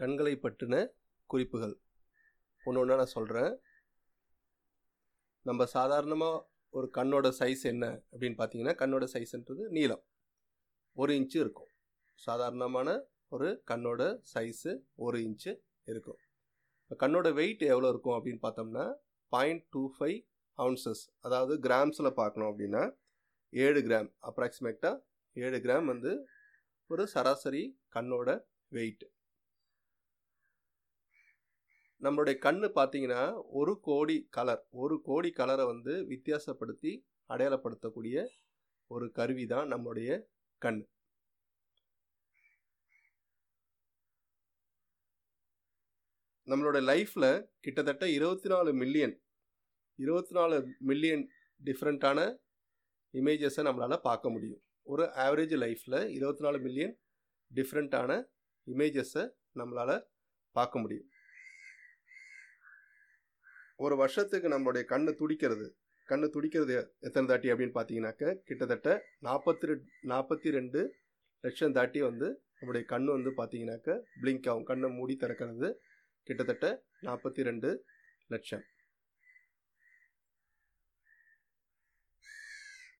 கண்களை பற்றின குறிப்புகள். ஒன்று ஒன்றா நான் சொல்கிறேன் நம்ம சாதாரணமாக ஒரு கண்ணோட சைஸ் என்ன அப்படின்னு பார்த்தீங்கன்னா கண்ணோட சைஸ்ன்றது நீளம். ஒரு இன்ச்சு இருக்கும். சாதாரணமான ஒரு கண்ணோட சைஸு ஒரு இன்ச்சு இருக்கும். இப்போ கண்ணோட வெயிட் எவ்வளோ இருக்கும் அப்படின்னு பார்த்தோம்னா பாயிண்ட் டூ ஃபைவ் அவுன்சஸ் அதாவது கிராம்ஸில் பார்க்கணும் அப்படின்னா ஏழு கிராம் அப்ராக்சிமேட்டாக ஏழு கிராம் வந்து ஒரு சராசரி கண்ணோட வெயிட் நம்மளுடைய கண்ணு பார்த்தீங்கன்னா ஒரு கோடி கலர் ஒரு கோடி கலரை வந்து வித்தியாசப்படுத்தி அடையாளப்படுத்தக்கூடிய ஒரு கருவி தான் நம்மளுடைய கண் நம்மளோட லைஃப்பில் கிட்டத்தட்ட இருபத்தி நாலு மில்லியன் இருபத்தி நாலு மில்லியன் டிஃப்ரெண்ட்டான இமேஜஸை நம்மளால் பார்க்க முடியும். ஒரு ஆவரேஜ் லைஃப்பில் இருபத்தி நாலு மில்லியன் டிஃப்ரெண்ட்டான இமேஜஸை நம்மளால் பார்க்க முடியும். ஒரு வருஷத்துக்கு நம்மளுடைய கண்ணு துடிக்கிறது. கண்ணு துடிக்கிறது எத்தனை தாட்டி அப்படின்னு பார்த்தீங்கன்னாக்க கிட்டத்தட்ட நாற்பத்தி ரெண்டு நாற்பத்தி ரெண்டு லட்சம் தாட்டி வந்து நம்முடைய கண் வந்து பார்த்தீங்கன்னாக்க பிளிங்க் ஆகும். கண்ணை மூடி திறக்கிறது கிட்டத்தட்ட நாற்பத்தி ரெண்டு லட்சம்.